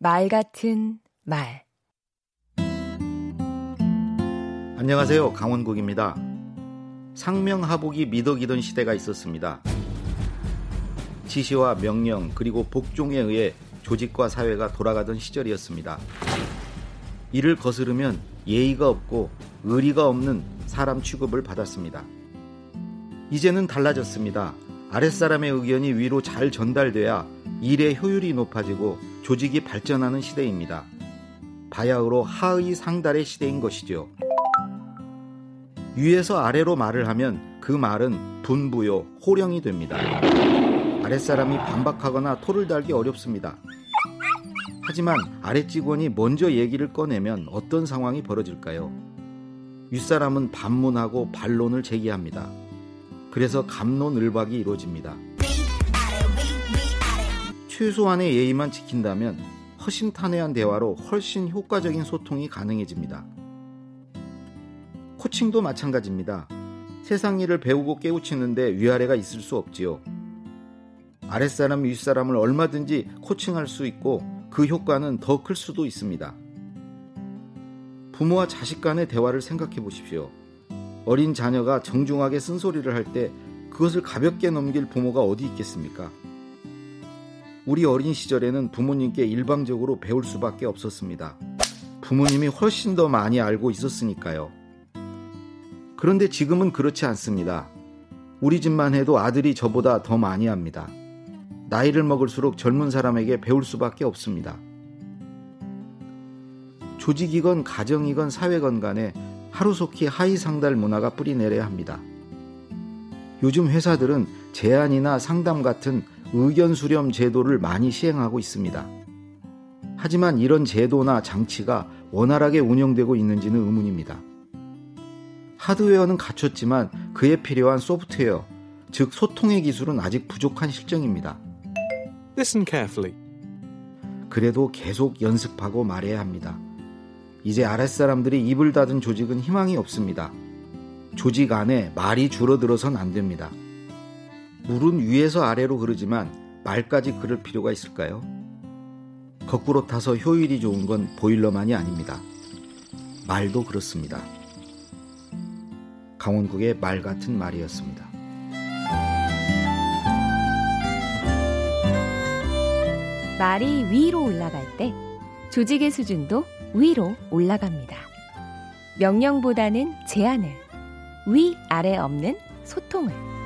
말 같은 말 안녕하세요. 강원국입니다. 상명하복이 미덕이던 시대가 있었습니다. 지시와 명령 그리고 복종에 의해 조직과 사회가 돌아가던 시절이었습니다. 이를 거스르면 예의가 없고 의리가 없는 사람 취급을 받았습니다. 이제는 달라졌습니다. 아랫사람의 의견이 위로 잘 전달돼야 일의 효율이 높아지고 조직이 발전하는 시대입니다. 바야흐로 하의 상달의 시대인 것이죠. 위에서 아래로 말을 하면 그 말은 분부요, 호령이 됩니다. 아랫사람이 반박하거나 토를 달기 어렵습니다. 하지만 아랫직원이 먼저 얘기를 꺼내면 어떤 상황이 벌어질까요? 윗사람은 반문하고 반론을 제기합니다. 그래서 감론을박이 이루어집니다. 최소한의 예의만 지킨다면 허심탄회한 대화로 훨씬 효과적인 소통이 가능해집니다. 코칭도 마찬가지입니다. 세상 일을 배우고 깨우치는데 위아래가 있을 수 없지요. 아랫사람이 윗사람을 얼마든지 코칭할 수 있고 그 효과는 더 클 수도 있습니다. 부모와 자식 간의 대화를 생각해 보십시오. 어린 자녀가 정중하게 쓴소리를 할 때 그것을 가볍게 넘길 부모가 어디 있겠습니까? 우리 어린 시절에는 부모님께 일방적으로 배울 수밖에 없었습니다. 부모님이 훨씬 더 많이 알고 있었으니까요. 그런데 지금은 그렇지 않습니다. 우리 집만 해도 아들이 저보다 더 많이 합니다. 나이를 먹을수록 젊은 사람에게 배울 수밖에 없습니다. 조직이건 가정이건 사회건 간에 하루속히 하이 상달 문화가 뿌리내려야 합니다. 요즘 회사들은 제안이나 상담 같은 의견 수렴 제도를 많이 시행하고 있습니다. 하지만 이런 제도나 장치가 원활하게 운영되고 있는지는 의문입니다. 하드웨어는 갖췄지만 그에 필요한 소프트웨어, 즉 소통의 기술은 아직 부족한 실정입니다. Listen carefully. 그래도 계속 연습하고 말해야 합니다. 이제 아랫사람들이 입을 닫은 조직은 희망이 없습니다. 조직 안에 말이 줄어들어선 안 됩니다. 물은 위에서 아래로 흐르지만 말까지 그럴 필요가 있을까요? 거꾸로 타서 효율이 좋은 건 보일러만이 아닙니다. 말도 그렇습니다. 강원국의 말 같은 말이었습니다. 말이 위로 올라갈 때 조직의 수준도 위로 올라갑니다. 명령보다는 제안을, 위, 아래 없는 소통을.